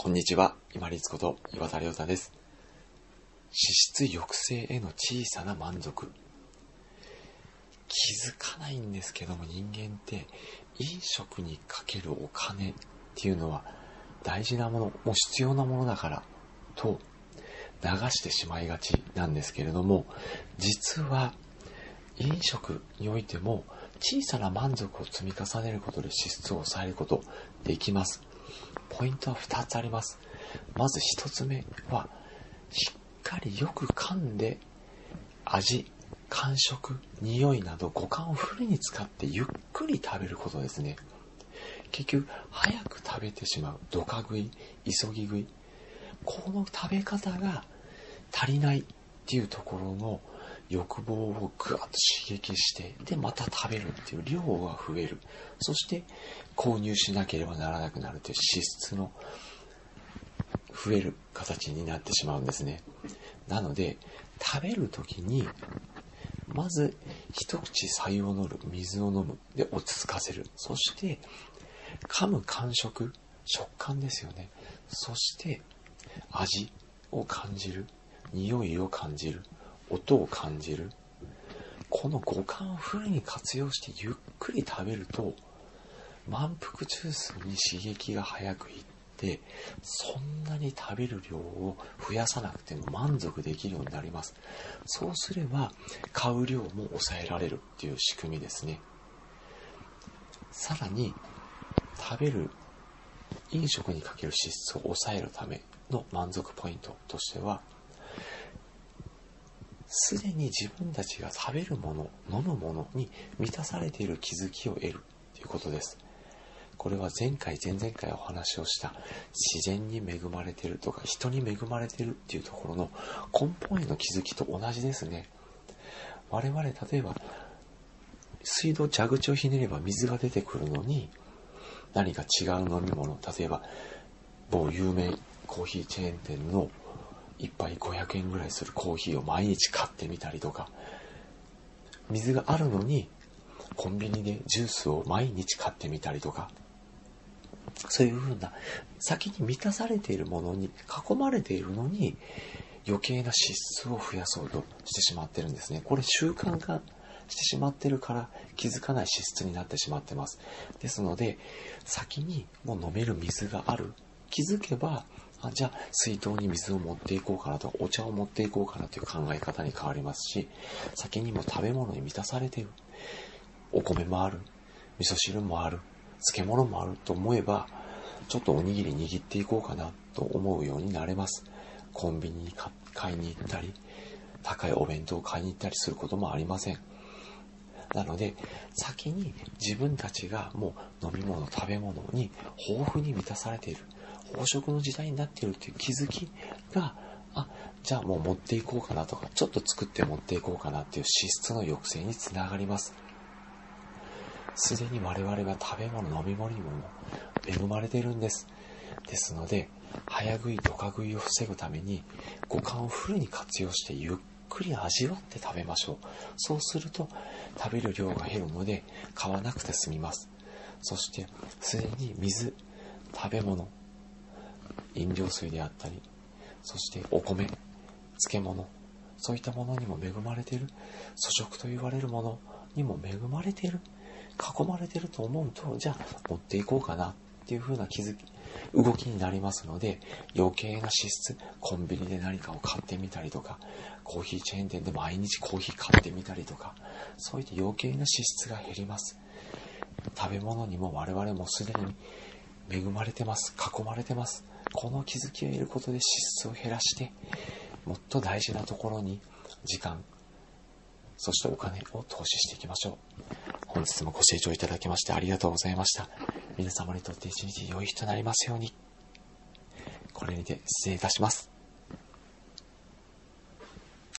こんにちは、今立こと岩田亮太です。脂質抑制への小さな満足。気づかないんですけども人間って飲食にかけるお金っていうのは大事なもの、もう必要なものだからと流してしまいがちなんですけれども、実は飲食においても小さな満足を積み重ねることで脂質を抑えることできます。ポイントは2つあります。まず1つ目は、しっかりよく噛んで味、感触、匂いなど五感をフルに使ってゆっくり食べることですね。結局、早く食べてしまう、ドカ食い、急ぎ食い。この食べ方が足りないっていうところの欲望をぐわっと刺激して、で、また食べるっていう量が増える。そして、購入しなければならなくなるという脂質の増える形になってしまうんですね。なので、食べるときに、まず、一口菜を飲む、水を飲む、で、落ち着かせる。そして、噛む感触、食感ですよね。そして、味を感じる。匂いを感じる。音を感じる。この五感をフルに活用してゆっくり食べると、満腹中枢に刺激が早くいって、そんなに食べる量を増やさなくても満足できるようになります。そうすれば、買う量も抑えられるっていう仕組みですね。さらに、食べる飲食にかける脂質を抑えるための満足ポイントとしては、すでに自分たちが食べるもの、飲むものに満たされている気づきを得るということです。これは前回、前々回お話をした自然に恵まれているとか人に恵まれているっていうところの根本への気づきと同じですね。我々、例えば、水道蛇口をひねれば水が出てくるのに、何か違う飲み物、例えば、某有名コーヒーチェーン店の1杯500円ぐらいするコーヒーを毎日買ってみたりとか、水があるのに、コンビニでジュースを毎日買ってみたりとか、そういうふうな、先に満たされているものに囲まれているのに、余計な脂質を増やそうとしてしまってるんですね。これ習慣化してしまってるから気づかない脂質になってしまってます。ですので、先にもう飲める水がある。気づけば、あじゃあ水筒に水を持っていこうかなとか、お茶を持っていこうかなという考え方に変わりますし、先にも食べ物に満たされている。お米もある。味噌汁もある。漬物もあると思えば、ちょっとおにぎり握っていこうかなと思うようになれます。コンビニに買いに行ったり、高いお弁当を買いに行ったりすることもありません。なので、先に自分たちがもう飲み物、食べ物に豊富に満たされている。飽食の時代になっているという気づきが、あ、じゃあもう持っていこうかなとか、ちょっと作って持っていこうかなっていう脂質の抑制につながります。すでに我々は食べ物、飲み物にも恵まれているんです。ですので、早食い、ドカ食いを防ぐために、五感をフルに活用してゆっくり味わって食べましょう。そうすると、食べる量が減るので、買わなくて済みます。そして、すでに水、食べ物、飲料水であったり、そしてお米、漬物、そういったものにも恵まれている。粗食と言われるものにも恵まれている。囲まれていると思うと、じゃあ持っていこうかなっていう風な気づき、動きになりますので、余計な脂質、コンビニで何かを買ってみたりとか、コーヒーチェーン店で毎日コーヒー買ってみたりとか、そういった余計な脂質が減ります。食べ物にも我々もすでに恵まれてます。囲まれてます。この気づきを得ることで支出を減らして、もっと大事なところに時間、そしてお金を投資していきましょう。本日もご清聴いただきましてありがとうございました。皆様にとって一日良い日となりますように。これにて失礼いたします。